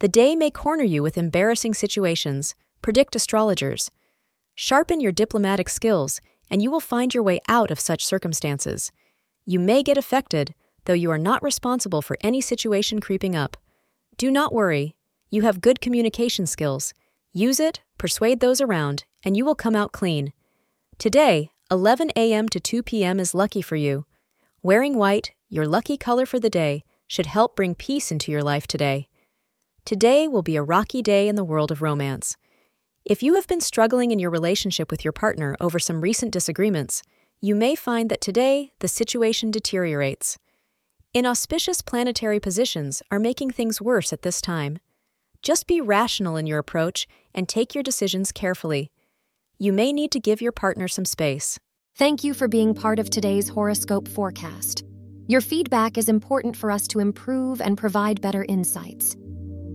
The day may corner you with embarrassing situations, predict astrologers. Sharpen your diplomatic skills, and you will find your way out of such circumstances. You may get affected, though you are not responsible for any situation creeping up. Do not worry, you have good communication skills. Use it, persuade those around, and you will come out clean. Today, 11 a.m. to 2 p.m. is lucky for you. Wearing white, your lucky color for the day, should help bring peace into your life today. Today will be a rocky day in the world of romance. If you have been struggling in your relationship with your partner over some recent disagreements, you may find that today the situation deteriorates. Inauspicious planetary positions are making things worse at this time. Just be rational in your approach and take your decisions carefully. You may need to give your partner some space. Thank you for being part of today's horoscope forecast. Your feedback is important for us to improve and provide better insights.